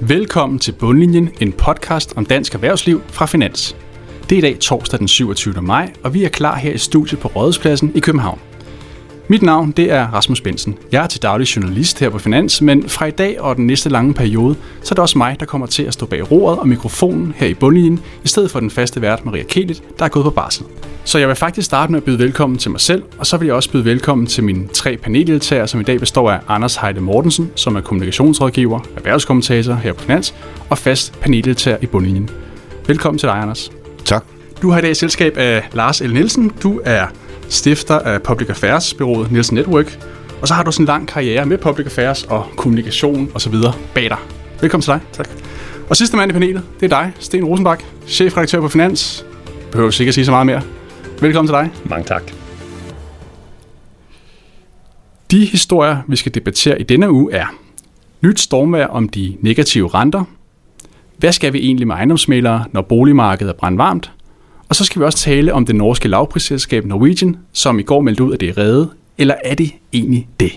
Velkommen til Bundlinjen, en podcast om dansk erhvervsliv fra Finans. Det er i dag torsdag den 27. maj, og vi er klar her i studiet på Rådhuspladsen i København. Mit navn det er Rasmus Bensen. Jeg er til daglig journalist her på Finans, men fra i dag og den næste lange periode, så er det også mig, der kommer til at stå bag roret og mikrofonen her i bundlinjen, i stedet for den faste vært Maria Kelit, der er gået på barsel. Så jeg vil faktisk starte med at byde velkommen til mig selv, og så vil jeg også byde velkommen til mine tre paneldeltagere, som i dag består af Anders Heide Mortensen, som er kommunikationsrådgiver, erhvervskommentator her på Finans, og fast paneldeltager i bundlinjen. Velkommen til dig, Anders. Tak. Du har i dag selskab af Lars L. Nielsen. Du er stifter af Public Affairs byrået Nielsen Network, og så har du sådan en lang karriere med Public Affairs og kommunikation osv. bag dig. Velkommen til dig. Tak. Og sidste mand i panelet, det er dig, Sten Rosenbak, chefredaktør på Finans. Behøver sikkert sige så meget mere. Velkommen til dig. Mange tak. De historier, vi skal debattere i denne uge er nyt stormvær om de negative renter, hvad skal vi egentlig med ejendomsmælere, når boligmarkedet er brandvarmt, og så skal vi også tale om det norske lavprisselskab Norwegian, som i går meldte ud, at det er reddet. Eller er det egentlig det?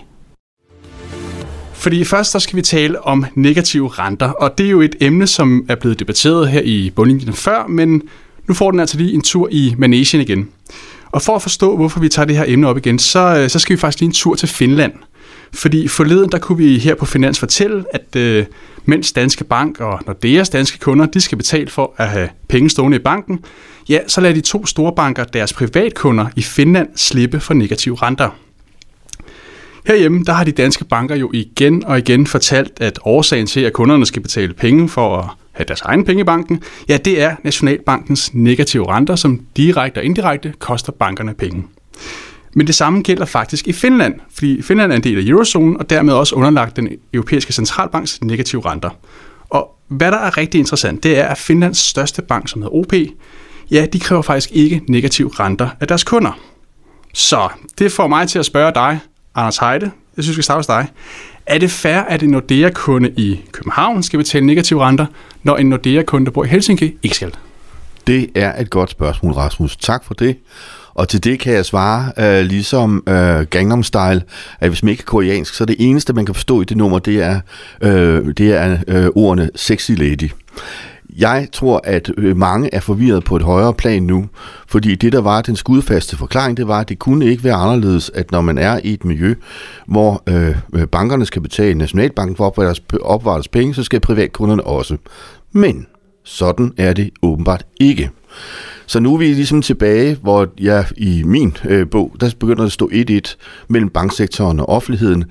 Fordi først så skal vi tale om negative renter, og det er jo et emne, som er blevet debatteret her i bundlinjen før, men nu får den altså lige en tur i Manesien igen. Og for at forstå, hvorfor vi tager det her emne op igen, så, øh, så skal vi faktisk lige en tur til Finland. Fordi forleden, der kunne vi her på Finans fortælle, at øh, mens Danske Bank og Nordeas danske kunder, de skal betale for at have penge stående i banken, ja, så lader de to store banker deres privatkunder i Finland slippe for negative renter. Herhjemme, der har de danske banker jo igen og igen fortalt, at årsagen til, at kunderne skal betale penge for at have deres egen penge i banken, ja, det er Nationalbankens negative renter, som direkte og indirekte koster bankerne penge. Men det samme gælder faktisk i Finland, fordi Finland er en del af eurozonen og dermed også underlagt den europæiske centralbanks negative renter. Og hvad der er rigtig interessant, det er, at Finlands største bank, som hedder OP, ja, de kræver faktisk ikke negative renter af deres kunder. Så det får mig til at spørge dig, Anders Heide, jeg synes, vi skal starte hos dig. Er det fair, at en Nordea-kunde i København skal betale negative renter, når en Nordea-kunde, der bor i Helsinki, ikke skal? Det er et godt spørgsmål, Rasmus. Tak for det. Og til det kan jeg svare øh, ligesom øh, Gangnam Style, at hvis man ikke er koreansk, så det eneste, man kan forstå i det nummer, det er, øh, det er øh, ordene sexy lady. Jeg tror, at øh, mange er forvirret på et højere plan nu, fordi det, der var den skudfaste forklaring, det var, at det kunne ikke være anderledes, at når man er i et miljø, hvor øh, øh bankerne skal betale Nationalbanken for at opvare deres penge, så skal privatkunderne også. Men sådan er det åbenbart ikke. Så nu er vi ligesom tilbage, hvor jeg i min øh, bog, der begynder at stå 1-1 mellem banksektoren og offentligheden.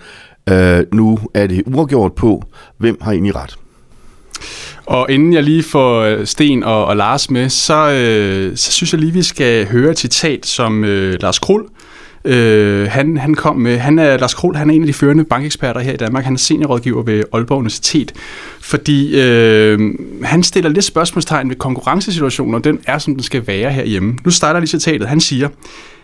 Øh, nu er det uafgjort på, hvem har egentlig ret. Og inden jeg lige får øh, Sten og, og Lars med, så, øh, så synes jeg lige, vi skal høre et citat, som øh, Lars Krul, øh, han, han kom med. Han er, Lars Krul, han er en af de førende bankeksperter her i Danmark. Han er seniorrådgiver ved Aalborg Universitet. Fordi øh, han stiller lidt spørgsmålstegn ved konkurrencesituationen, og den er, som den skal være herhjemme. Nu starter lige citatet. Han siger,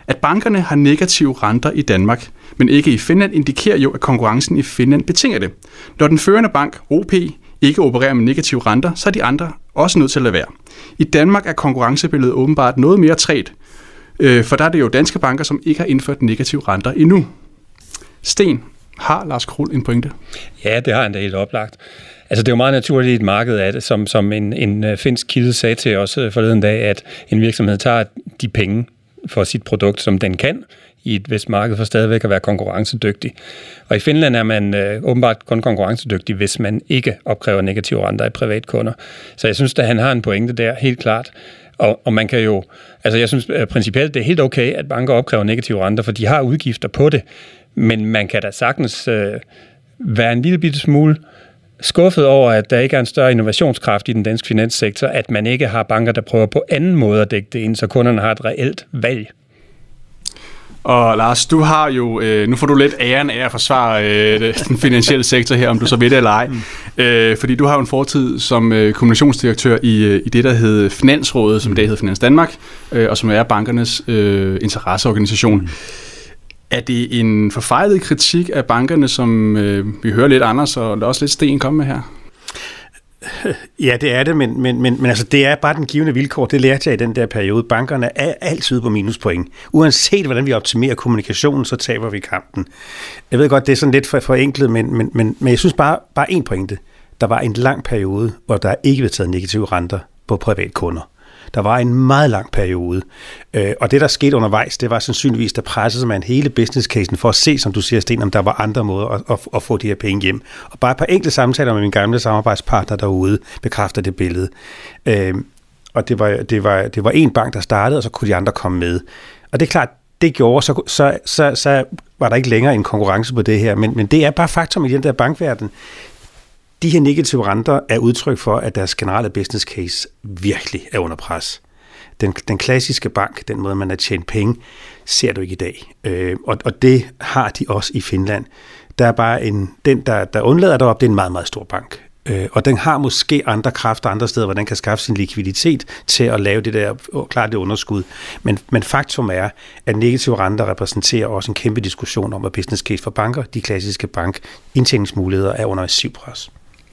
at bankerne har negative renter i Danmark, men ikke i Finland, indikerer jo, at konkurrencen i Finland betinger det. Når den førende bank, OP, ikke opererer med negative renter, så er de andre også nødt til at lade være. I Danmark er konkurrencebilledet åbenbart noget mere træt, øh, for der er det jo danske banker, som ikke har indført negative renter endnu. Sten, har Lars Krul en pointe? Ja, det har han da helt oplagt. Altså, det er jo meget naturligt i et marked at, det, som, som en, en øh, finsk kilde sagde til os øh, forleden dag, at en virksomhed tager de penge for sit produkt, som den kan, i et vist marked for stadigvæk at være konkurrencedygtig. Og i Finland er man øh, åbenbart kun konkurrencedygtig, hvis man ikke opkræver negative renter i privatkunder. Så jeg synes, at han har en pointe der, helt klart. Og, og man kan jo, altså jeg synes øh, principielt, det er helt okay, at banker opkræver negative renter, for de har udgifter på det. Men man kan da sagtens øh, være en lille bitte smule skuffet over, at der ikke er en større innovationskraft i den danske finanssektor, at man ikke har banker, der prøver på anden måde at dække det ind, så kunderne har et reelt valg. Og Lars, du har jo, øh, nu får du lidt æren af at forsvare øh, den finansielle sektor her, om du så ved det eller ej. Mm. Øh, fordi du har jo en fortid som øh, kommunikationsdirektør i, øh, i det, der hedder Finansrådet, som i dag hedder Finans Danmark, øh, og som er bankernes øh, interesseorganisation. Mm. Er det en forfejlet kritik af bankerne, som øh, vi hører lidt Anders og også lidt Sten komme med her? Ja, det er det, men, men, men, men altså, det er bare den givende vilkår. Det lærte jeg i den der periode. Bankerne er altid på minuspoint. Uanset hvordan vi optimerer kommunikationen, så taber vi kampen. Jeg ved godt, det er sådan lidt for forenklet, men, men, men, men jeg synes bare, bare én pointe. der var en lang periode, hvor der ikke blev taget negative renter på privatkunder. Der var en meget lang periode. Øh, og det, der skete undervejs, det var sandsynligvis, der pressede man hele business casen for at se, som du siger, Sten, om der var andre måder at, at, at få de her penge hjem. Og bare et par enkelte samtaler med min gamle samarbejdspartner derude bekræfter det billede. Øh, og det var, det, var, det var en bank, der startede, og så kunne de andre komme med. Og det er klart, det gjorde, så, så, så, så var der ikke længere en konkurrence på det her. Men, men det er bare faktum i den der bankverden. De her negative renter er udtryk for, at deres generelle business case virkelig er under pres. Den, den klassiske bank, den måde man har tjent penge, ser du ikke i dag. Øh, og, og det har de også i Finland. Der er bare en, den, der, der undlader derop, det er en meget, meget stor bank. Øh, og den har måske andre kræfter andre steder, hvor den kan skaffe sin likviditet til at lave det der og klare det underskud. Men, men faktum er, at negative renter repræsenterer også en kæmpe diskussion om, at business case for banker, de klassiske bank, indtjeningsmuligheder er under massiv pres.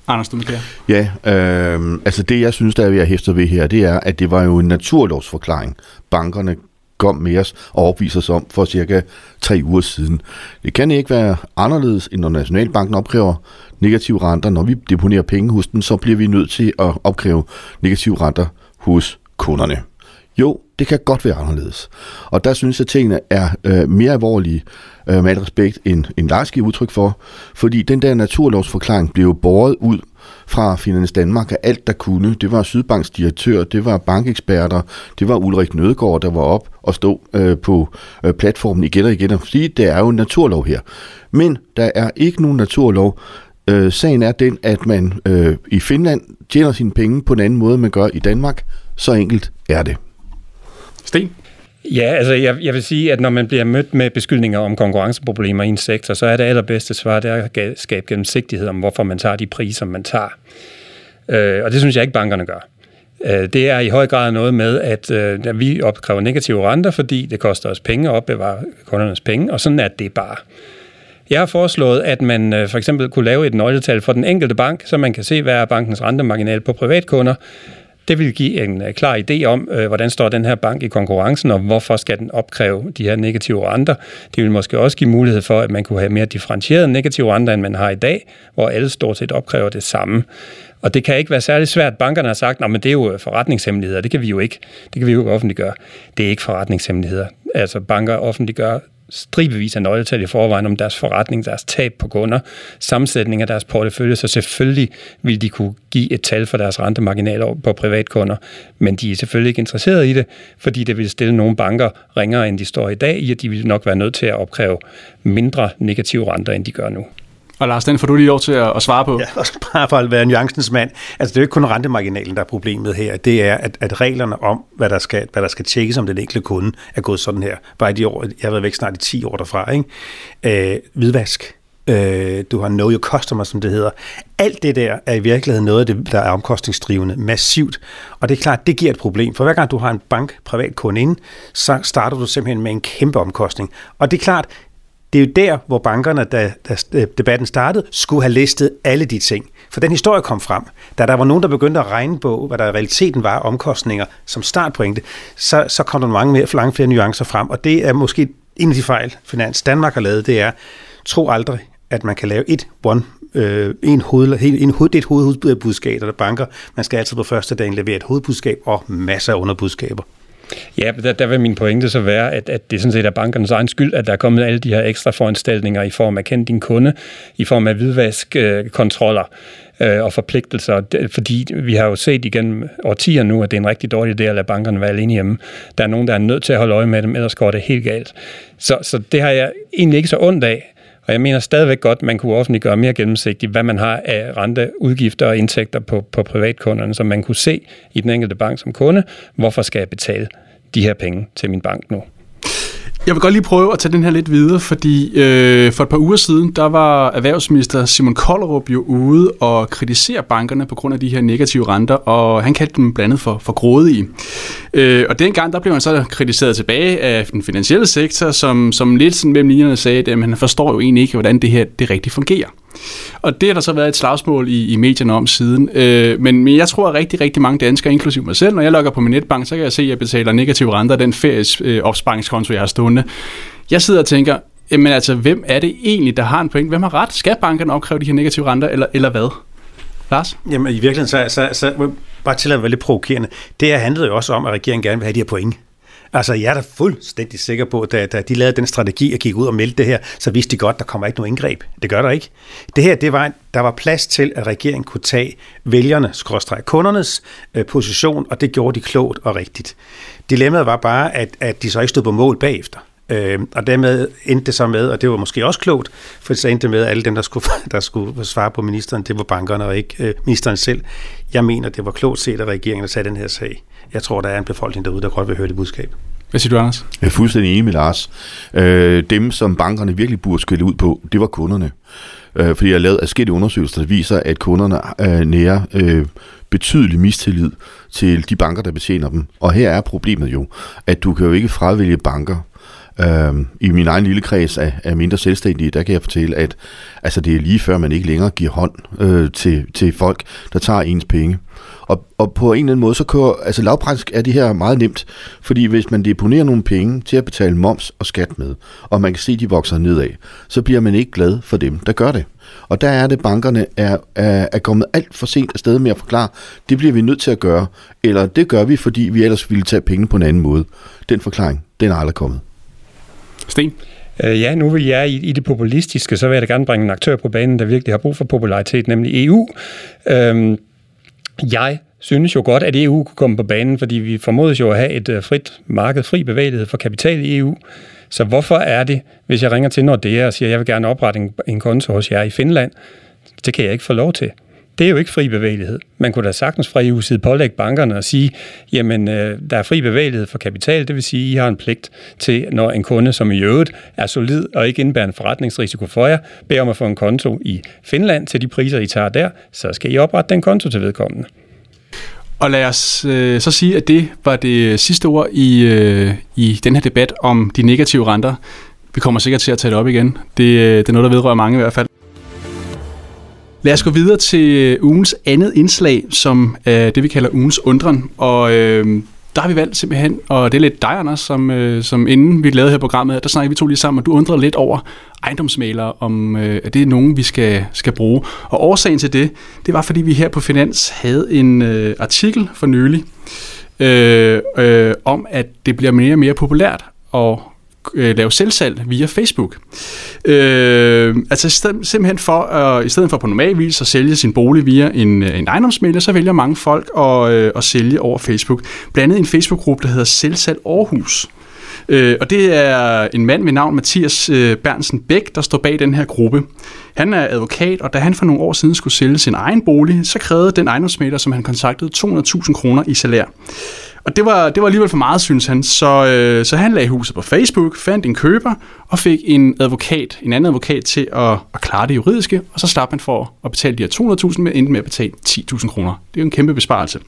Anders, Dunkær? Ja, øh, altså det jeg synes, der er ved at hæfte ved her, det er, at det var jo en naturlovsforklaring. Bankerne kom med os og opviste os om for cirka tre uger siden. Det kan ikke være anderledes, end når Nationalbanken opkræver negative renter. Når vi deponerer penge hos den, så bliver vi nødt til at opkræve negative renter hos kunderne. Jo, det kan godt være anderledes. Og der synes jeg, at tingene er øh, mere alvorlige øh, med al respekt, end, end Lars giver udtryk for. Fordi den der naturlovsforklaring blev båret ud fra Finans Danmark af alt, der kunne. Det var Sydbanks direktør, det var bankeksperter, det var Ulrik Nødgaard, der var op og stå øh, på øh, platformen igen og igen og sige, det er jo en naturlov her. Men der er ikke nogen naturlov. Øh, sagen er den, at man øh, i Finland tjener sine penge på en anden måde, man gør i Danmark. Så enkelt er det. Sten? Ja, altså jeg, jeg vil sige, at når man bliver mødt med beskyldninger om konkurrenceproblemer i en sektor, så er det allerbedste svar, det er at skabe gennemsigtighed om, hvorfor man tager de priser, man tager. Øh, og det synes jeg ikke, bankerne gør. Øh, det er i høj grad noget med, at øh, vi opkræver negative renter, fordi det koster os penge at opbevare kundernes penge, og sådan er det bare. Jeg har foreslået, at man øh, for eksempel kunne lave et nøgletal for den enkelte bank, så man kan se, hvad er bankens rentemarginal på privatkunder, det vil give en øh, klar idé om, øh, hvordan står den her bank i konkurrencen, og hvorfor skal den opkræve de her negative renter. Det vil måske også give mulighed for, at man kunne have mere differentierede negative renter, end man har i dag, hvor alle stort set opkræver det samme. Og det kan ikke være særlig svært. Bankerne har sagt, at det er jo øh, forretningshemmeligheder. Det kan vi jo ikke. Det kan vi jo ikke offentliggøre. Det er ikke forretningshemmeligheder. Altså banker offentliggør stribevis af nøgletal i forvejen om deres forretning, deres tab på kunder, sammensætning af deres portefølje, så selvfølgelig vil de kunne give et tal for deres rentemarginaler på privatkunder, men de er selvfølgelig ikke interesseret i det, fordi det vil stille nogle banker ringere, end de står i dag, i at de vil nok være nødt til at opkræve mindre negative renter, end de gør nu. Og Lars, den får du lige lov til at, at svare på. Ja, og bare for at være nuancens mand. Altså, det er jo ikke kun rentemarginalen, der er problemet her. Det er, at, at reglerne om, hvad der, skal, hvad der skal tjekkes om den enkelte kunde, er gået sådan her. Bare i de år, jeg har været væk snart i 10 år derfra. Ikke? Øh, hvidvask. Øh, du har know your customer, som det hedder. Alt det der er i virkeligheden noget af det, der er omkostningsdrivende massivt. Og det er klart, det giver et problem. For hver gang du har en bank privat kunde inde, så starter du simpelthen med en kæmpe omkostning. Og det er klart, det er jo der, hvor bankerne, da, da øh, debatten startede, skulle have listet alle de ting. For den historie kom frem. Da der var nogen, der begyndte at regne på, hvad der i realiteten var omkostninger som startpointe, så, så kom der mange mere, for langt flere nuancer frem. Og det er måske en af de fejl, Finans Danmark har lavet, det er, tro aldrig, at man kan lave et one øh, en hoved, en, hoved, det er et hovedbudskab, der banker. Man skal altid på første dagen levere et hovedbudskab og masser af underbudskaber. Ja, der, der vil min pointe så være, at, at det sådan set er bankernes egen skyld, at der er kommet alle de her ekstra foranstaltninger i form af kend din kunde, i form af hvidvaskkontroller øh, øh, og forpligtelser, fordi vi har jo set igennem årtier nu, at det er en rigtig dårlig idé at lade bankerne være alene hjemme. Der er nogen, der er nødt til at holde øje med dem, ellers går det helt galt. Så, så det har jeg egentlig ikke så ondt af, og jeg mener stadigvæk godt, man kunne offentliggøre mere gennemsigtigt, hvad man har af rente, udgifter og indtægter på, på privatkunderne, så man kunne se i den enkelte bank som kunde, hvorfor skal jeg betale de her penge til min bank nu. Jeg vil godt lige prøve at tage den her lidt videre, fordi øh, for et par uger siden, der var erhvervsminister Simon Kollerup jo ude og kritisere bankerne på grund af de her negative renter, og han kaldte dem blandt andet for, for grådige. Øh, og dengang, der blev han så kritiseret tilbage af den finansielle sektor, som, som lidt sådan mellem linjerne sagde, at han forstår jo egentlig ikke, hvordan det her det rigtigt fungerer. Og det har der så været et slagsmål i, i medierne om siden. Øh, men, men jeg tror, at rigtig, rigtig mange danskere, inklusive mig selv, når jeg logger på min netbank, så kan jeg se, at jeg betaler negative renter af den fælles øh, opsparingskonto, jeg har stående. Jeg sidder og tænker, jamen altså, hvem er det egentlig, der har en point? Hvem har ret? Skal bankerne opkræve de her negative renter, eller, eller hvad? Lars? Jamen i virkeligheden, så, så, så bare til at være lidt provokerende. Det her handlede jo også om, at regeringen gerne vil have de her point. Altså, jeg er da fuldstændig sikker på, at da, da de lavede den strategi og gik ud og meldte det her, så vidste de godt, at der kommer ikke noget indgreb. Det gør der ikke. Det her, det var, der var plads til, at regeringen kunne tage vælgerne, skråstreg kundernes øh, position, og det gjorde de klogt og rigtigt. Dilemmaet var bare, at, at de så ikke stod på mål bagefter. Øh, og dermed endte det så med, og det var måske også klogt, for så endte det med, at alle dem, der skulle, der skulle svare på ministeren, det var bankerne og ikke øh, ministeren selv. Jeg mener, det var klogt set af regeringen at tage den her sag. Jeg tror, der er en befolkning derude, der godt vil høre det budskab. Hvad siger du, Anders? Jeg er fuldstændig enig med Lars. Øh, dem, som bankerne virkelig burde skille ud på, det var kunderne. Øh, fordi jeg har lavet adskillige undersøgelser, der viser, at kunderne øh, nærer øh, betydelig mistillid til de banker, der betjener dem. Og her er problemet jo, at du kan jo ikke fravælge banker, Øhm, I min egen lille kreds af, af mindre selvstændige, der kan jeg fortælle, at altså, det er lige før, man ikke længere giver hånd øh, til, til folk, der tager ens penge. Og, og på en eller anden måde, så kører, altså lavpraktisk er det her meget nemt, fordi hvis man deponerer nogle penge til at betale moms og skat med, og man kan se, at de vokser nedad, så bliver man ikke glad for dem, der gør det. Og der er det, bankerne er, er, er kommet alt for sent afsted med at forklare, det bliver vi nødt til at gøre, eller det gør vi, fordi vi ellers ville tage penge på en anden måde. Den forklaring, den er aldrig kommet. Sten? Øh, ja, nu vil jeg i, i det populistiske, så vil jeg da gerne bringe en aktør på banen, der virkelig har brug for popularitet, nemlig EU. Øhm, jeg synes jo godt, at EU kunne komme på banen, fordi vi formodes jo at have et øh, frit marked, fri bevægelighed for kapital i EU. Så hvorfor er det, hvis jeg ringer til Nordea og siger, at jeg vil gerne oprette en, en konto hos jer i Finland, det kan jeg ikke få lov til. Det er jo ikke fri bevægelighed. Man kunne da sagtens fra EU's side pålægge bankerne og sige, jamen øh, der er fri bevægelighed for kapital, det vil sige, at I har en pligt til, når en kunde, som i øvrigt er solid og ikke indebærer en forretningsrisiko for jer, beder om at få en konto i Finland til de priser, I tager der, så skal I oprette den konto til vedkommende. Og lad os øh, så sige, at det var det sidste ord i, øh, i den her debat om de negative renter. Vi kommer sikkert til at tage det op igen. Det, øh, det er noget, der vedrører mange i hvert fald. Lad os gå videre til øh, ugens andet indslag, som er det, vi kalder ugens undren. Og øh, der har vi valgt simpelthen, og det er lidt dig, Anders, som, øh, som inden vi lavede her programmet, der snakkede vi to lige sammen, og du undrede lidt over ejendomsmalere, om øh, at det er nogen, vi skal, skal bruge. Og årsagen til det, det var, fordi vi her på Finans havde en øh, artikel for nylig, øh, øh, om at det bliver mere og mere populært at øh, lave selvsalg via Facebook. Øh, altså simpelthen for, at, i stedet for på normal vis at sælge sin bolig via en, øh, en ejendomsmælder, så vælger mange folk at, øh, at sælge over Facebook. Blandt andet en Facebook-gruppe, der hedder Selvsalg Aarhus. Øh, og det er en mand med navn Mathias øh, Bernsen Bæk, der står bag den her gruppe. Han er advokat, og da han for nogle år siden skulle sælge sin egen bolig, så krævede den ejendomsmælder, som han kontaktede, 200.000 kroner i salær. Og det var, det var alligevel for meget, synes han. Så, øh, så han lagde huset på Facebook, fandt en køber og fik en advokat, en anden advokat til at, at klare det juridiske, og så slap han for at betale de her 200.000 men endte med at betale 10.000 kroner. Det er jo en kæmpe besparelse.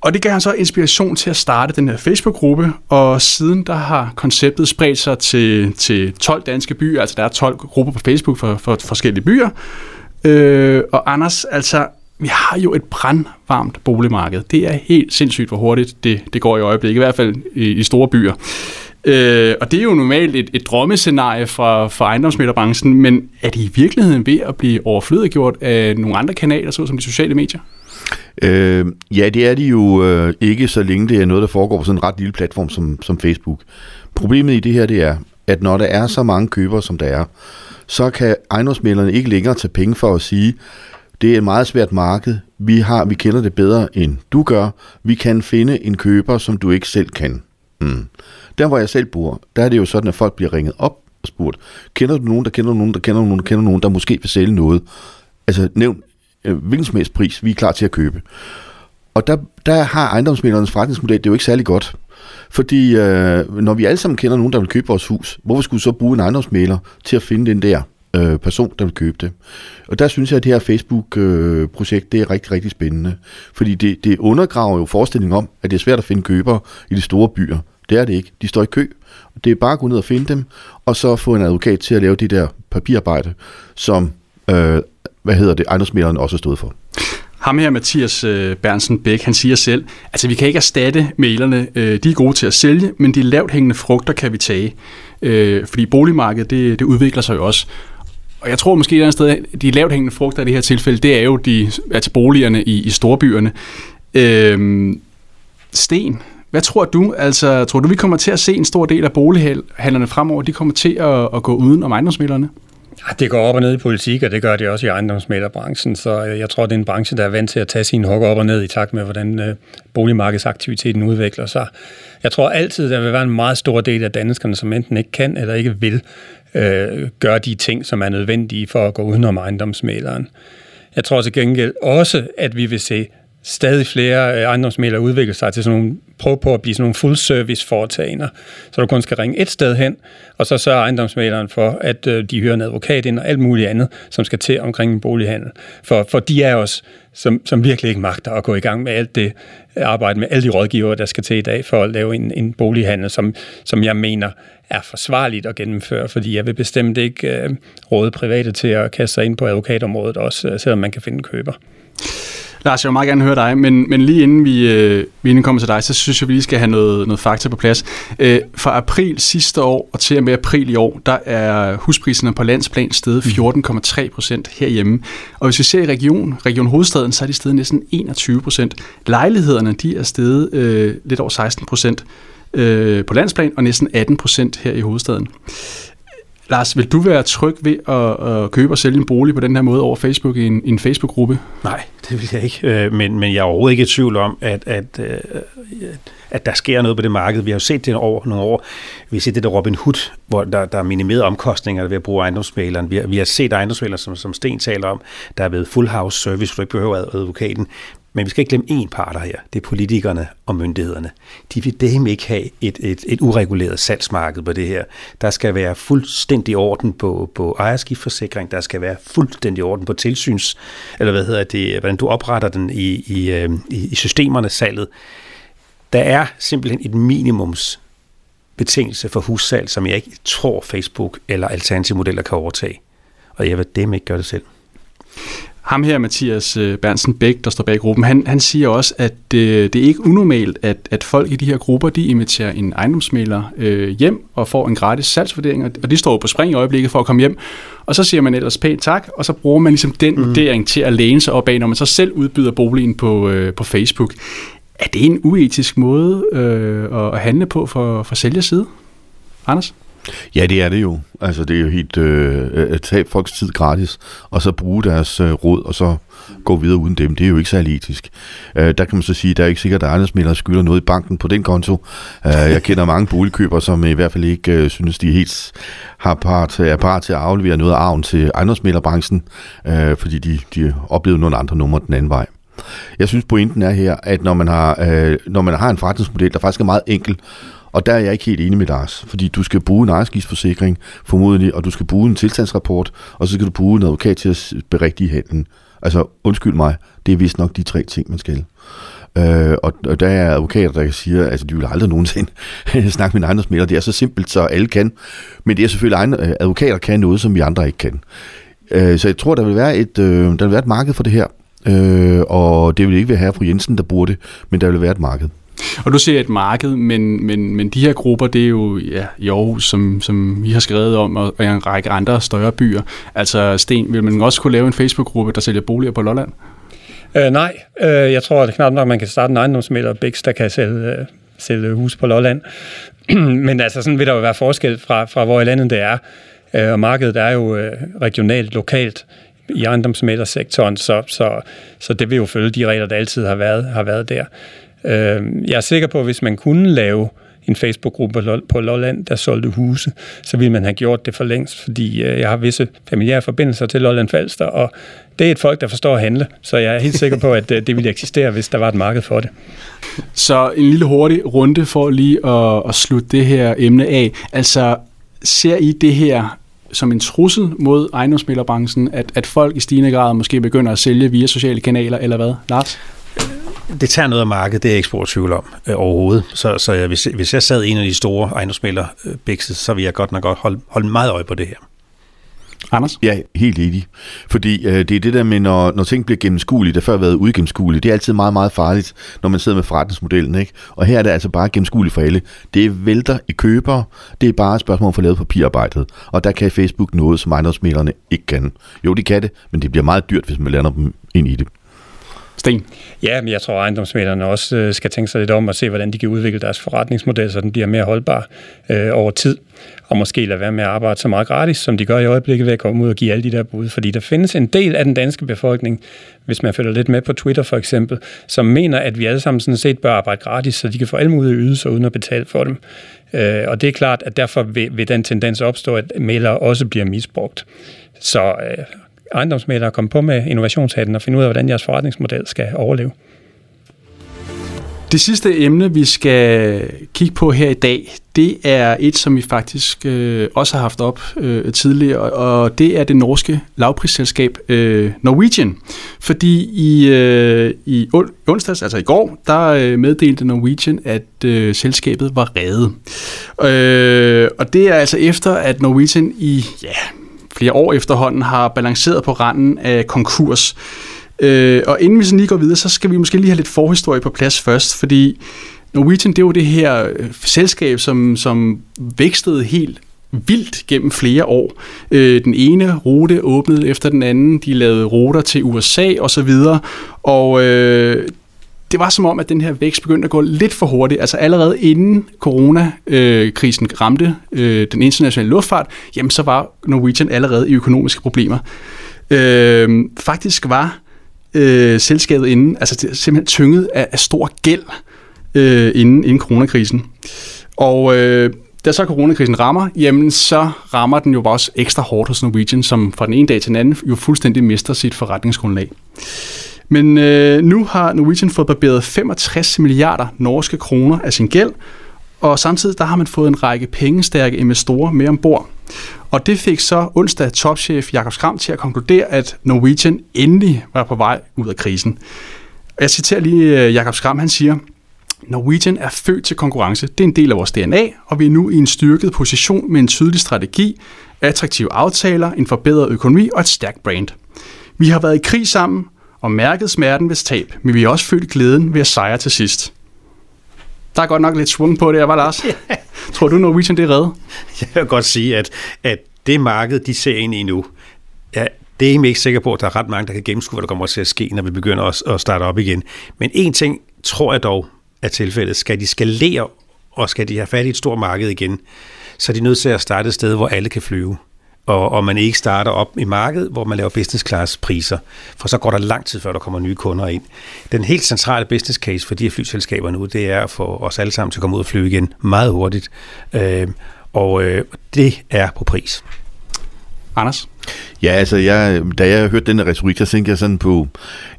Og det gav han så inspiration til at starte den her Facebook-gruppe, og siden der har konceptet spredt sig til, til 12 danske byer, altså der er 12 grupper på Facebook for, for forskellige byer. Øh, og Anders, altså vi har jo et brandvarmt boligmarked. Det er helt sindssygt, hvor hurtigt det, det går i øjeblikket, i hvert fald i, i store byer. Øh, og det er jo normalt et, et drømmescenarie for, for ejendomsmidlerbranchen, men er det i virkeligheden ved at blive overflødiggjort af nogle andre kanaler, såsom de sociale medier? Øh, ja, det er de jo øh, ikke, så længe det er noget, der foregår på sådan en ret lille platform som, som Facebook. Problemet i det her, det er, at når der er så mange købere, som der er, så kan ejendomsmælderne ikke længere tage penge for at sige, det er et meget svært marked. Vi, har, vi kender det bedre, end du gør. Vi kan finde en køber, som du ikke selv kan. Mm. Der, hvor jeg selv bor, der er det jo sådan, at folk bliver ringet op og spurgt, kender du nogen, der kender nogen, der kender nogen, der kender nogen, der måske vil sælge noget? Altså, nævn øh, hvilken som helst pris, vi er klar til at købe. Og der, der har ejendomsmælernes forretningsmodel det er jo ikke særlig godt. Fordi øh, når vi alle sammen kender nogen, der vil købe vores hus, hvorfor skulle vi så bruge en ejendomsmæler til at finde den der øh, person, der vil købe det. Og der synes jeg, at det her Facebook-projekt, øh, det er rigtig, rigtig spændende. Fordi det, det undergraver jo forestillingen om, at det er svært at finde købere i de store byer. Det er det ikke. De står i kø. Det er bare at gå ned og finde dem, og så få en advokat til at lave det der papirarbejde, som, øh, hvad hedder det, ejendomsmæleren også stod for. Ham her, Mathias øh, Bernsen Bæk, han siger selv, altså vi kan ikke erstatte mailerne. Øh, de er gode til at sælge, men de lavt hængende frugter kan vi tage. Øh, fordi boligmarkedet, det, det udvikler sig jo også og jeg tror måske et eller andet sted, de lavt hængende frugter i det her tilfælde, det er jo de, altså boligerne i, i storbyerne. Øhm, Sten, hvad tror du? Altså, tror du, vi kommer til at se en stor del af bolighandlerne fremover, de kommer til at, at gå uden om ejendomsmælderne? Ah, det går op og ned i politik, og det gør det også i ejendomsmælerbranchen, så øh, jeg tror, det er en branche, der er vant til at tage sine hug op og ned i takt med, hvordan øh, boligmarkedsaktiviteten udvikler sig. Jeg tror altid, der vil være en meget stor del af danskerne, som enten ikke kan eller ikke vil øh, gøre de ting, som er nødvendige for at gå udenom ejendomsmæleren. Jeg tror til gengæld også, at vi vil se stadig flere øh, ejendomsmælere udvikle sig til sådan nogle, prøve på at blive sådan nogle full service foretagender, så du kun skal ringe et sted hen, og så sørger ejendomsmæleren for, at øh, de hører en advokat ind og alt muligt andet, som skal til omkring en bolighandel. For, for de er os, som, som virkelig ikke magter at gå i gang med alt det øh, arbejde med alle de rådgivere, der skal til i dag for at lave en, en bolighandel, som, som jeg mener er forsvarligt at gennemføre, fordi jeg vil bestemt ikke øh, råde private til at kaste sig ind på advokatområdet også, selvom man kan finde køber. Lars, jeg vil meget gerne høre dig, men, men lige inden vi, øh, vi inden kommer til dig, så synes jeg, vi lige skal have noget, noget fakta på plads. Øh, fra april sidste år og til og med april i år, der er huspriserne på landsplan steget 14,3 procent herhjemme. Og hvis vi ser i region, region Hovedstaden, så er de steget næsten 21 procent. Lejlighederne, de er steget øh, lidt over 16 procent øh, på landsplan og næsten 18 procent her i hovedstaden. Lars, vil du være tryg ved at, at købe og sælge en bolig på den her måde over Facebook i en, en Facebook-gruppe? Nej, det vil jeg ikke. Øh, men, men jeg er overhovedet ikke i tvivl om, at, øh, at, at der sker noget på det marked. Vi har jo set det over nogle år. Vi har set det der Robin Hood, hvor der, der er minimeret omkostninger ved at bruge ejendomsmaleren. Vi har, vi har set ejendomsmalere, som, som Sten taler om, der er ved full house service, hvor du ikke behøver advokaten. Men vi skal ikke glemme én parter her. Det er politikerne og myndighederne. De vil dem ikke have et, et, et ureguleret salgsmarked på det her. Der skal være fuldstændig orden på, på ejerskiftforsikring. Der skal være fuldstændig orden på tilsyns, eller hvad hedder det, hvordan du opretter den i, i, øh, i, i systemerne salget. Der er simpelthen et minimums betingelse for hussalg, som jeg ikke tror Facebook eller alternative modeller kan overtage. Og jeg vil dem ikke gøre det selv. Ham her, Mathias øh, Bernsen Bæk, der står bag gruppen, han, han siger også, at det, det er ikke unormalt, at, at folk i de her grupper, de inviterer en ejendomsmæler øh, hjem og får en gratis salgsvurdering, og de står på spring i øjeblikket for at komme hjem. Og så siger man ellers pænt tak, og så bruger man ligesom den mm. vurdering til at læne sig op af, når man så selv udbyder boligen på, øh, på Facebook. Er det en uetisk måde øh, at handle på for, for sælgers side? Anders? Ja, det er det jo. Altså, det er jo helt øh, at tage folks tid gratis, og så bruge deres øh, råd, og så gå videre uden dem. Det er jo ikke særlig etisk. Øh, der kan man så sige, at der er ikke sikkert, at ejendomsmælere skylder noget i banken på den konto. Øh, jeg kender mange boligkøbere, som i hvert fald ikke øh, synes, de helt har part, er parat til at aflevere noget af arven til ejendomsmælerbranchen, øh, fordi de, de oplevede nogle andre numre den anden vej. Jeg synes, pointen er her, at når man har, øh, når man har en forretningsmodel, der faktisk er meget enkel, og der er jeg ikke helt enig med Lars, fordi du skal bruge en ejerskiftsforsikring, formodentlig, og du skal bruge en tilstandsrapport, og så skal du bruge en advokat til at berigtige handlen. Altså, undskyld mig, det er vist nok de tre ting, man skal. Øh, og, og der er advokater, der siger, at altså, de vil aldrig nogensinde snakke med en ejendomsmælder. Det er så simpelt, så alle kan. Men det er selvfølgelig, at øh, advokater kan noget, som vi andre ikke kan. Øh, så jeg tror, der vil være et, øh, der vil være et marked for det her. Øh, og det vil ikke være her fru Jensen, der bruger det, men der vil være et marked. Og du ser et marked, men, men, men de her grupper, det er jo ja, i Aarhus, som, som vi har skrevet om, og, og en række andre større byer. Altså Sten, vil man også kunne lave en Facebook-gruppe, der sælger boliger på Lolland? Øh, nej, øh, jeg tror at det knap nok, man kan starte en ejendomsmælder Bix, der kan sælge, øh, sælge hus på Lolland. men altså sådan vil der jo være forskel fra, fra hvor i landet det er. Øh, og markedet er jo øh, regionalt, lokalt i ejendomsmældersektoren, så, så, så det vil jo følge de regler, der altid har været, har været der. Øh, jeg er sikker på, at hvis man kunne lave en Facebook-gruppe på Lolland, der solgte huse, så ville man have gjort det for længst, fordi øh, jeg har visse familiære forbindelser til Lolland Falster, og det er et folk, der forstår at handle, så jeg er helt sikker på, at øh, det ville eksistere, hvis der var et marked for det. Så en lille hurtig runde for lige at, at slutte det her emne af. Altså, ser I det her som en trussel mod ejendomsmælerbranchen, at, at folk i stigende grad måske begynder at sælge via sociale kanaler, eller hvad? Lars? Det tager noget af markedet, det er jeg ikke spurgt tvivl om øh, overhovedet. Så, så jeg, hvis, hvis jeg sad en af de store ejendomsmælder, øh, Bixes, så ville jeg godt nok godt holde, holde meget øje på det her. Anders? Ja, helt enig. Fordi øh, det er det der med, når, når ting bliver gennemskuelige, der før har været uigennemskuelige, det er altid meget, meget farligt, når man sidder med forretningsmodellen. Ikke? Og her er det altså bare gennemskueligt for alle. Det vælter i købere, det er bare et spørgsmål om at få lavet papirarbejdet. Og der kan Facebook noget, som ejendomsmælerne ikke kan. Jo, de kan det, men det bliver meget dyrt, hvis man lander dem ind i det. Sten? Ja, men jeg tror, at ejendomsmælderne også øh, skal tænke sig lidt om og se, hvordan de kan udvikle deres forretningsmodel, så den bliver mere holdbar øh, over tid. Og måske lade være med at arbejde så meget gratis, som de gør i øjeblikket ved at komme ud og give alle de der bud. Fordi der findes en del af den danske befolkning, hvis man følger lidt med på Twitter for eksempel, som mener, at vi alle sammen sådan set bør arbejde gratis, så de kan få alle mulige ydelser uden at betale for dem. Øh, og det er klart, at derfor vil, vil den tendens opstå, at mailer også bliver misbrugt. Så øh, ejendomsmælere komme på med innovationshatten og finde ud af, hvordan jeres forretningsmodel skal overleve. Det sidste emne, vi skal kigge på her i dag, det er et, som vi faktisk øh, også har haft op øh, tidligere, og det er det norske lavprisselskab øh, Norwegian. Fordi i, øh, i onsdags, altså i går, der øh, meddelte Norwegian, at øh, selskabet var reddet. Øh, og det er altså efter, at Norwegian i ja, flere år efterhånden har balanceret på randen af konkurs. Øh, og inden vi sådan lige går videre, så skal vi måske lige have lidt forhistorie på plads først, fordi Norwegian, det er jo det her øh, selskab, som, som vækstede helt vildt gennem flere år. Øh, den ene rute åbnede efter den anden, de lavede ruter til USA og så videre, og øh, det var som om, at den her vækst begyndte at gå lidt for hurtigt. Altså allerede inden coronakrisen ramte øh, den internationale luftfart, jamen så var Norwegian allerede i økonomiske problemer. Øh, faktisk var øh, selskabet inden, altså det simpelthen tynget af, af stor gæld øh, inden, inden coronakrisen. Og øh, da så coronakrisen rammer, jamen så rammer den jo også ekstra hårdt hos Norwegian, som fra den ene dag til den anden jo fuldstændig mister sit forretningsgrundlag. Men øh, nu har Norwegian fået barberet 65 milliarder norske kroner af sin gæld, og samtidig der har man fået en række pengestærke investorer med ombord. Og det fik så onsdag topchef Jakob Skram til at konkludere, at Norwegian endelig var på vej ud af krisen. Jeg citerer lige øh, Jakob Skram, han siger, Norwegian er født til konkurrence. Det er en del af vores DNA, og vi er nu i en styrket position med en tydelig strategi, attraktive aftaler, en forbedret økonomi og et stærkt brand. Vi har været i krig sammen og mærket smerten ved tab, men vi har også følt glæden ved at sejre til sidst. Der er godt nok lidt svung på det, var Lars. Tror du, Norwegian det er reddet? Jeg vil godt sige, at, at det marked, de ser ind i nu, ja, det er jeg ikke sikker på, at der er ret mange, der kan gennemskue, hvad der kommer til at ske, når vi begynder at, at starte op igen. Men en ting tror jeg dog er tilfældet. Skal de skalere, og skal de have fat i et stort marked igen, så er de nødt til at starte et sted, hvor alle kan flyve og, og man ikke starter op i markedet, hvor man laver business class priser, for så går der lang tid, før der kommer nye kunder ind. Den helt centrale business case for de her flyselskaber nu, det er at få os alle sammen til at komme ud og flyve igen meget hurtigt, øh, og øh, det er på pris. Anders? Ja, altså, jeg, da jeg hørte den retorik, så tænkte jeg sådan på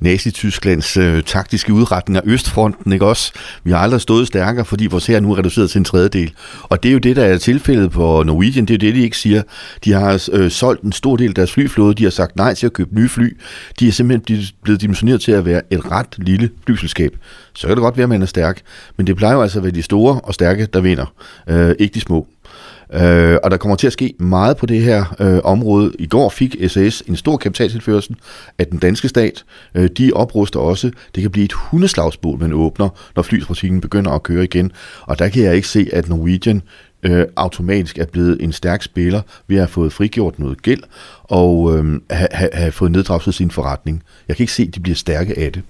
Nazi-Tysklands øh, taktiske udretning af Østfronten, ikke også? Vi har aldrig stået stærkere, fordi vores her nu er reduceret til en tredjedel. Og det er jo det, der er tilfældet på Norwegian, det er jo det, de ikke siger. De har øh, solgt en stor del af deres flyflåde, de har sagt nej til at købe nye fly. De er simpelthen blevet dimensioneret til at være et ret lille flyselskab. Så kan det godt være, at man er stærk, men det plejer jo altså at være de store og stærke, der vinder, øh, ikke de små. Øh, og der kommer til at ske meget på det her øh, område. I går fik SAS en stor kapitaltilførsel af den danske stat. Øh, de opruster også. Det kan blive et hundeslagsbål, man åbner, når flytrafikken begynder at køre igen. Og der kan jeg ikke se, at Norwegian øh, automatisk er blevet en stærk spiller ved at have fået frigjort noget gæld og øh, have, ha, ha fået neddraget sin forretning. Jeg kan ikke se, at de bliver stærke af det.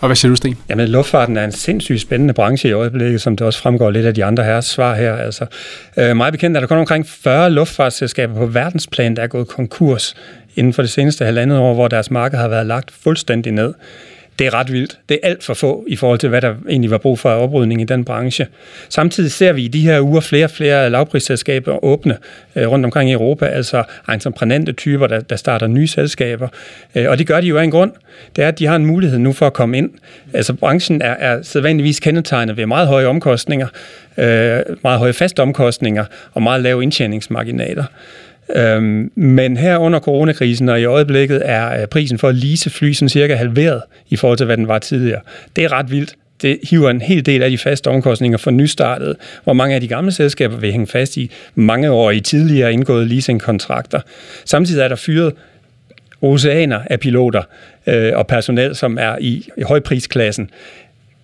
Og hvad siger du, Sten? Jamen, luftfarten er en sindssygt spændende branche i øjeblikket, som det også fremgår lidt af de andre her svar her. Altså, øh, meget bekendt er der kun omkring 40 luftfartsselskaber på verdensplan, der er gået konkurs inden for det seneste halvandet år, hvor deres marked har været lagt fuldstændig ned det er ret vildt. Det er alt for få i forhold til, hvad der egentlig var brug for af oprydning i den branche. Samtidig ser vi i de her uger flere og flere lavprisselskaber åbne øh, rundt omkring i Europa, altså entreprenante typer, der, der starter nye selskaber. Øh, og det gør de jo af en grund. Det er, at de har en mulighed nu for at komme ind. Altså branchen er, er sædvanligvis kendetegnet ved meget høje omkostninger, øh, meget høje faste omkostninger og meget lave indtjeningsmarginaler. Øhm, men her under coronakrisen og i øjeblikket er øh, prisen for at lease fly sådan cirka halveret i forhold til, hvad den var tidligere. Det er ret vildt. det hiver en hel del af de faste omkostninger for nystartede, hvor mange af de gamle selskaber vil hænge fast i mange år i tidligere indgåede leasingkontrakter. Samtidig er der fyret oceaner af piloter øh, og personel, som er i, i højprisklassen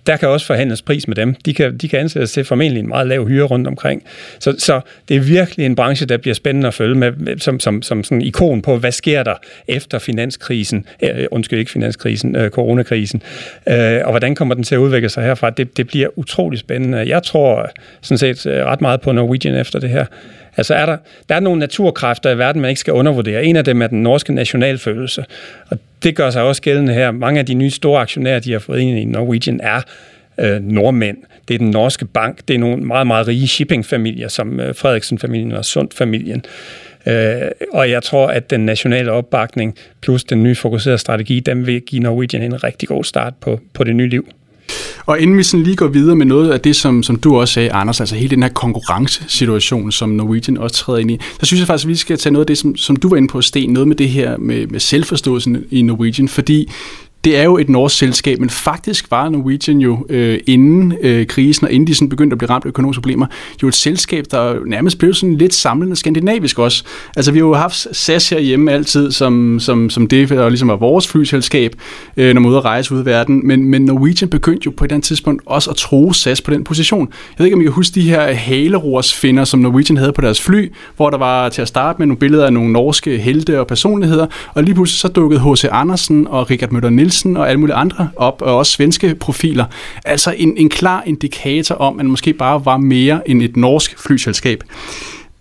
der kan også forhandles pris med dem. De kan, de kan ansættes til formentlig en meget lav hyre rundt omkring. Så, så det er virkelig en branche, der bliver spændende at følge med, som, som, som sådan en ikon på, hvad sker der efter finanskrisen, øh, undskyld ikke finanskrisen, øh, coronakrisen, øh, og hvordan kommer den til at udvikle sig herfra. Det, det bliver utrolig spændende. Jeg tror sådan set øh, ret meget på Norwegian efter det her. Altså er der, der er nogle naturkræfter i verden, man ikke skal undervurdere. En af dem er den norske nationalfølelse. Og det gør sig også gældende her. Mange af de nye store aktionærer, de har fået ind i Norwegian, er øh, nordmænd. Det er den norske bank. Det er nogle meget, meget rige shippingfamilier, som øh, Frederiksen-familien og Sund-familien. Øh, og jeg tror, at den nationale opbakning plus den nye fokuserede strategi, den vil give Norwegian en rigtig god start på, på det nye liv. Og inden vi sådan lige går videre med noget af det, som, som du også sagde, Anders, altså hele den her konkurrencesituation, som Norwegian også træder ind i, så synes jeg faktisk, at vi skal tage noget af det, som, som du var inde på, Sten, noget med det her med, med selvforståelsen i Norwegian, fordi det er jo et norsk selskab, men faktisk var Norwegian jo øh, inden øh, krisen, og inden de sådan begyndte at blive ramt af økonomiske problemer, jo et selskab, der nærmest blev sådan lidt samlende skandinavisk også. Altså vi har jo haft SAS herhjemme altid, som, som, som det, der ligesom var vores flyselskab, øh, når man ude at rejse ud i verden, men, men Norwegian begyndte jo på et eller andet tidspunkt også at tro SAS på den position. Jeg ved ikke, om I kan huske de her halerorsfinder, som Norwegian havde på deres fly, hvor der var til at starte med nogle billeder af nogle norske helte og personligheder, og lige pludselig så dukkede H.C. Andersen og Richard Møller Nielsen og alle mulige andre op, og også svenske profiler. Altså en, en klar indikator om, at man måske bare var mere end et norsk flyselskab.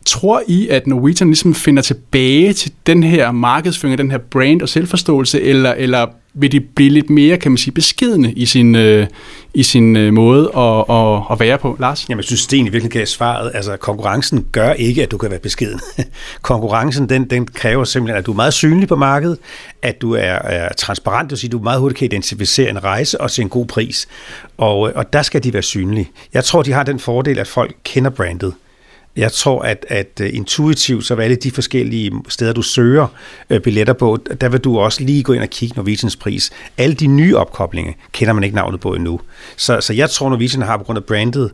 Tror I, at Norwegian ligesom finder tilbage til den her markedsføring, den her brand og selvforståelse, eller, eller vil de blive lidt mere, kan man sige, beskidende i sin, øh, i sin øh, måde at, at, at være på? Lars? Jamen, jeg synes, det i virkeligheden gav svaret. Altså, konkurrencen gør ikke, at du kan være beskeden. konkurrencen, den, den kræver simpelthen, at du er meget synlig på markedet, at du er, er transparent, det vil sige, at du meget hurtigt kan identificere en rejse og se en god pris. Og, øh, og der skal de være synlige. Jeg tror, de har den fordel, at folk kender brandet. Jeg tror, at, at øh, intuitivt, så alle de forskellige steder, du søger øh, billetter på, der vil du også lige gå ind og kigge Norwegians pris. Alle de nye opkoblinger kender man ikke navnet på endnu. Så, så jeg tror, Norwegian har på grund af brandet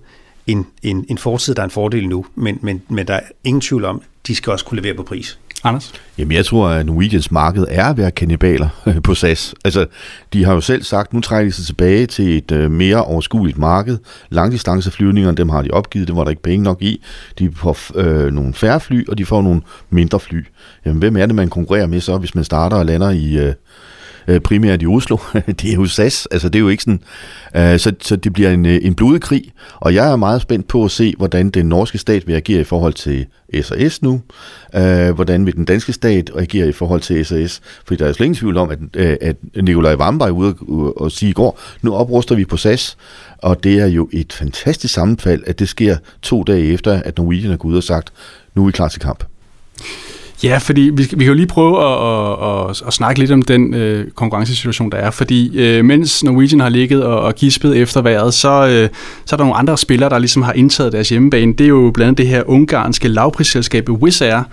en, en, en fortid, der er en fordel nu, men, men, men der er ingen tvivl om, de skal også kunne levere på pris. Anders? Jamen, jeg tror, at Norwegians marked er at være kannibaler på SAS. Altså, de har jo selv sagt, nu trækker de sig tilbage til et uh, mere overskueligt marked. Langdistanceflyvninger, dem har de opgivet, det var der ikke penge nok i. De får øh, nogle færre fly, og de får nogle mindre fly. Jamen, hvem er det, man konkurrerer med så, hvis man starter og lander i... Øh, øh primært i Oslo. det er jo SAS, altså det er jo ikke sådan. Øh, så, så det bliver en, øh, en blodig krig, og jeg er meget spændt på at se, hvordan den norske stat vil agere i forhold til SAS nu. Øh, hvordan vil den danske stat agere i forhold til SAS? Fordi der er slet ingen tvivl om, at, øh, at Nikolaj Vamber er ude og, og sige i går, nu opruster vi på SAS, og det er jo et fantastisk sammenfald, at det sker to dage efter, at Norwegian er gået ud og sagt, nu er vi klar til kamp. Ja, fordi vi, vi kan jo lige prøve at, at, at, at snakke lidt om den øh, konkurrencesituation, der er. Fordi øh, mens Norwegian har ligget og, og gispet efter vejret, så, øh, så er der nogle andre spillere, der ligesom har indtaget deres hjemmebane. Det er jo blandt andet det her ungarske lavprisselskab Wizz Air,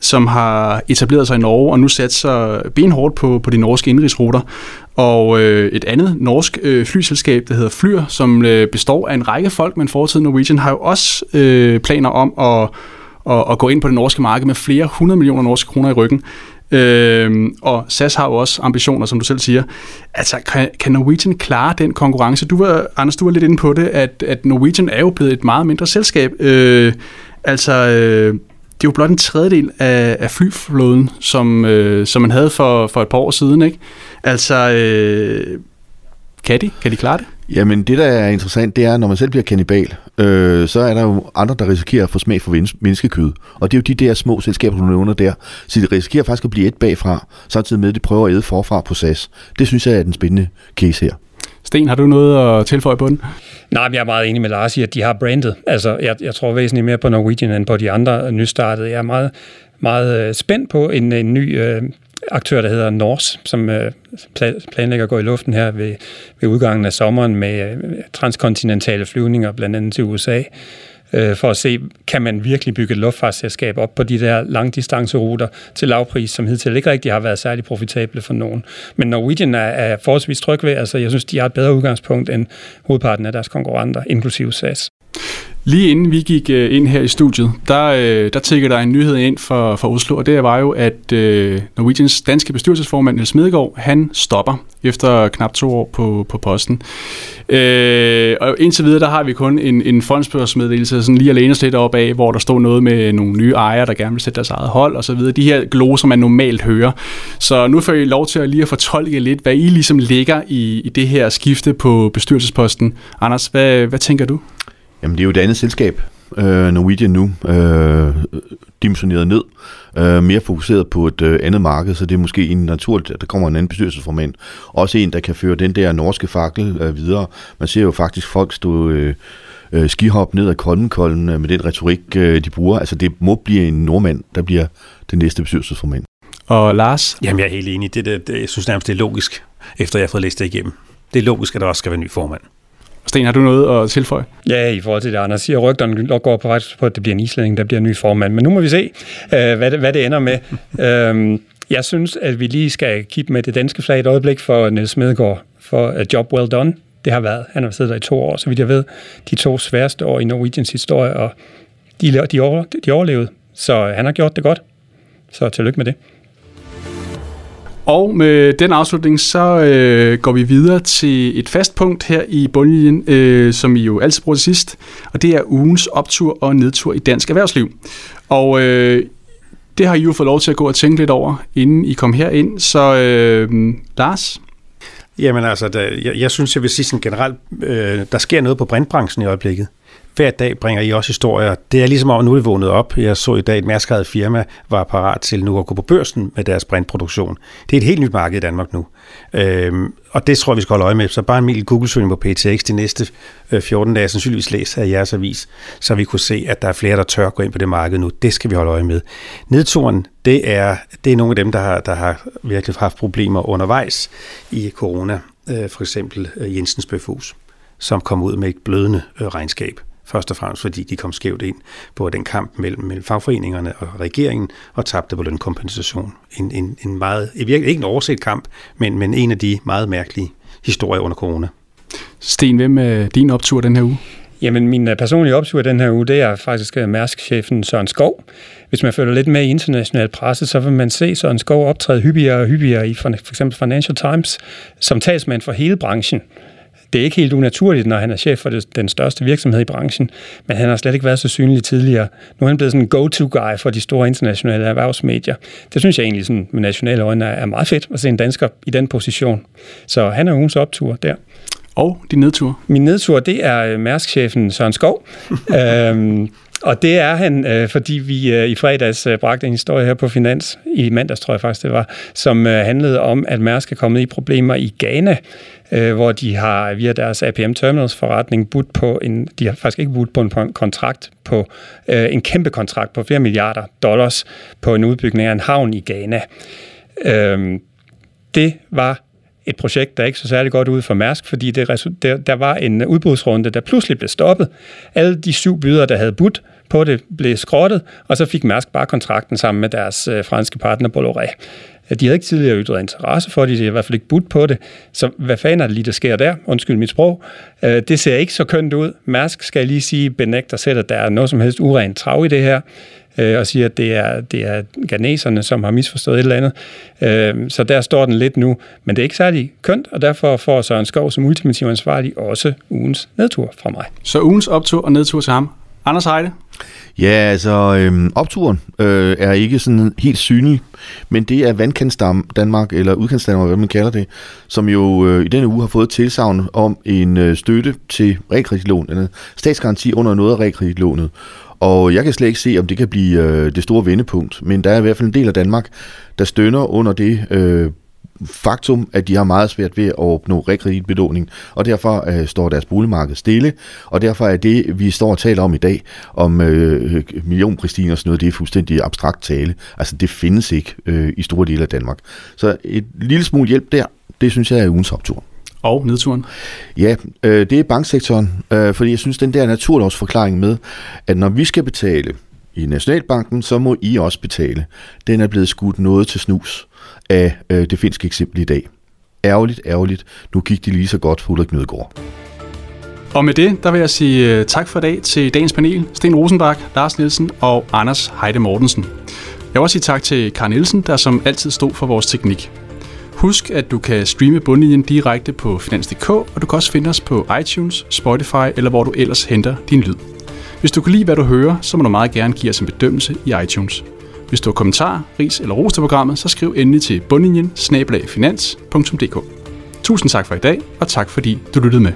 som har etableret sig i Norge og nu sat sig benhårdt på, på de norske indrigsruter. Og øh, et andet norsk øh, flyselskab, der hedder Flyr, som øh, består af en række folk, men fortid Norwegian, har jo også øh, planer om at og, og gå ind på det norske marked med flere hundrede millioner norske kroner i ryggen. Øh, og SAS har jo også ambitioner, som du selv siger. Altså, kan, kan Norwegian klare den konkurrence? Du var, Anders, du var lidt inde på det, at, at Norwegian er jo blevet et meget mindre selskab. Øh, altså, øh, det er jo blot en tredjedel af, af flyflåden, som, øh, som man havde for, for et par år siden. Ikke? Altså, øh, kan de? Kan de klare det? Jamen, det der er interessant, det er, når man selv bliver kannibal, øh, så er der jo andre, der risikerer at få smag for menneskekød. Og det er jo de der små selskaber, du nævner der. Så de risikerer faktisk at blive et bagfra, samtidig med, at de prøver at æde forfra på SAS. Det synes jeg er den spændende case her. Sten, har du noget at tilføje på den? Nej, men jeg er meget enig med Lars i, at de har brandet. Altså, jeg, jeg tror væsentligt mere på Norwegian end på de andre nystartede. Jeg er meget, meget øh, spændt på en, en ny øh, aktør, der hedder Norse, som øh, planlægger at gå i luften her ved, ved udgangen af sommeren med øh, transkontinentale flyvninger, blandt andet til USA. øh, for at se, kan man virkelig bygge et luftfartsselskab op på de der langdistanceruter til lavpris, som hidtil ikke rigtig har været særlig profitable for nogen. Men Norwegian er, er forholdsvis tryg ved, altså jeg synes, de har et bedre udgangspunkt end hovedparten af deres konkurrenter, inklusive SAS. Lige inden vi gik øh, ind her i studiet, der, øh, der tækkede der en nyhed ind for, for Oslo, og det var jo, at øh, Norwegians danske bestyrelsesformand Niels Medegaard, han stopper efter knap to år på, på posten. Øh, og indtil videre, der har vi kun en, en fondsbørsmeddelelse, sådan lige alene lidt op af, hvor der står noget med nogle nye ejere, der gerne vil sætte deres eget hold og så videre. De her gloser, man normalt hører. Så nu får I lov til at lige at fortolke lidt, hvad I ligesom ligger i, i det her skifte på bestyrelsesposten. Anders, hvad, hvad tænker du? Jamen, det er jo et andet selskab, øh, Norwegian nu, øh, dimensioneret ned, øh, mere fokuseret på et øh, andet marked, så det er måske en naturligt, at der kommer en anden bestyrelsesformand. Også en, der kan føre den der norske fakkel øh, videre. Man ser jo faktisk folk stå... Øh, øh, skihop ned ad Koldenkolden øh, med den retorik, øh, de bruger. Altså, det må blive en nordmand, der bliver den næste bestyrelsesformand. Og Lars? Jamen, jeg er helt enig. Det, det, det, jeg synes nærmest, det er logisk, efter jeg har fået læst det igennem. Det er logisk, at der også skal være en ny formand. Sten, har du noget at tilføje? Ja, i forhold til det, Anders siger, rygterne går på faktisk på, at det bliver en islænding, der bliver en ny formand. Men nu må vi se, øh, hvad, det, hvad det ender med. øhm, jeg synes, at vi lige skal kigge med det danske flag et øjeblik for Niels Smedegaard for a job well done. Det har været, han har siddet der i to år, så vidt jeg ved, de to sværeste år i Norwegians historie, og de, de, over, de overlevede. Så han har gjort det godt. Så tillykke med det. Og med den afslutning, så øh, går vi videre til et fast punkt her i bundlinjen, øh, som I jo altid bruger til sidst, og det er ugens optur og nedtur i dansk erhvervsliv. Og øh, det har I jo fået lov til at gå og tænke lidt over, inden I kom herind. Så øh, Lars? Jamen altså, der, jeg, jeg synes, jeg vil sige sådan generelt, øh, der sker noget på brintbranchen i øjeblikket hver dag bringer I også historier. Det er ligesom om, nu er vågnet op. Jeg så i dag, et mærskrevet firma var parat til nu at gå på børsen med deres brintproduktion. Det er et helt nyt marked i Danmark nu. Øhm, og det tror jeg, vi skal holde øje med. Så bare en mild Google-søgning på PTX de næste øh, 14 dage, sandsynligvis læs af jeres avis, så vi kunne se, at der er flere, der tør gå ind på det marked nu. Det skal vi holde øje med. Nedturen, det er, det er nogle af dem, der har, der har virkelig haft problemer undervejs i corona. Øh, for eksempel øh, Jensens Bøfhus, som kom ud med et blødende øh, regnskab først og fremmest fordi de kom skævt ind på den kamp mellem, mellem fagforeningerne og regeringen og tabte på lønkompensation. En, en, en meget, ikke en overset kamp, men, men en af de meget mærkelige historier under corona. Sten, hvem er din optur den her uge? Jamen, min øh, personlige optur den her uge, det er faktisk øh, Mærsk-chefen Søren Skov. Hvis man følger lidt med i international presse, så vil man se Søren Skov optræde hyppigere og hyppigere i for, for eksempel Financial Times som talsmand for hele branchen det er ikke helt unaturligt, når han er chef for det, den største virksomhed i branchen, men han har slet ikke været så synlig tidligere. Nu er han blevet sådan en go-to-guy for de store internationale erhvervsmedier. Det synes jeg egentlig sådan, med nationale øjne er meget fedt at se en dansker i den position. Så han er ugens optur der. Og din nedtur? Min nedtur, det er øh, Mærsk-chefen Søren Skov. øhm, og det er han, øh, fordi vi øh, i fredags øh, bragte en historie her på Finans, i mandags tror jeg faktisk det var, som øh, handlede om, at Mærsk er kommet i problemer i Ghana, øh, hvor de har via deres APM Terminals forretning budt på en, de har faktisk ikke budt på en kontrakt på øh, en kæmpe kontrakt på flere milliarder dollars på en udbygning af en havn i Ghana. Øh, det var et projekt, der ikke så særlig godt ud for Mærsk, fordi det, der, var en udbudsrunde, der pludselig blev stoppet. Alle de syv byder, der havde budt på det, blev skrottet, og så fik Mærsk bare kontrakten sammen med deres øh, franske partner Bolloré. De havde ikke tidligere ytret interesse for det, de havde i hvert fald ikke budt på det. Så hvad fanden er det lige, der sker der? Undskyld mit sprog. Øh, det ser ikke så kønt ud. Mærsk skal jeg lige sige, benægter selv, at der er noget som helst urent trav i det her øh, og siger, at det er, det er ganeserne, som har misforstået et eller andet. Øh, så der står den lidt nu, men det er ikke særlig kønt, og derfor får Søren Skov som ultimativ ansvarlig også ugens nedtur fra mig. Så ugens optur og nedtur til ham. Anders Heide? Ja, altså øhm, opturen øh, er ikke sådan helt synlig, men det er vandkantsdam Danmark, eller udkantsdanmark, hvad man kalder det, som jo øh, i denne uge har fået tilsavn om en øh, støtte til realkreditlån, eller statsgaranti under noget af realkreditlånet. Og jeg kan slet ikke se, om det kan blive øh, det store vendepunkt, men der er i hvert fald en del af Danmark, der stønner under det øh, faktum, at de har meget svært ved at opnå rekreditbelåning, og derfor øh, står deres boligmarked stille, og derfor er det, vi står og taler om i dag, om øh, millionpristiner og sådan noget, det er fuldstændig abstrakt tale. Altså, det findes ikke øh, i store dele af Danmark. Så et lille smule hjælp der, det synes jeg er ugens optur. og nedturen? Ja, øh, det er banksektoren, øh, fordi jeg synes, den der naturlovsforklaring med, at når vi skal betale i Nationalbanken, så må I også betale. Den er blevet skudt noget til snus af øh, det finske eksempel i dag. Ærgerligt, ærgerligt. Nu gik de lige så godt for Ulrik Nødgaard. Og med det, der vil jeg sige øh, tak for i dag til dagens panel, Sten Rosenbak, Lars Nielsen og Anders Heide Mortensen. Jeg vil også sige tak til Karl Nielsen, der som altid stod for vores teknik. Husk, at du kan streame bundlinjen direkte på finans.dk, og du kan også finde os på iTunes, Spotify eller hvor du ellers henter din lyd. Hvis du kan lide, hvad du hører, så må du meget gerne give os en bedømmelse i iTunes. Hvis du har kommentar, ris eller ros til programmet, så skriv endelig til bundlinjen Tusind tak for i dag, og tak fordi du lyttede med.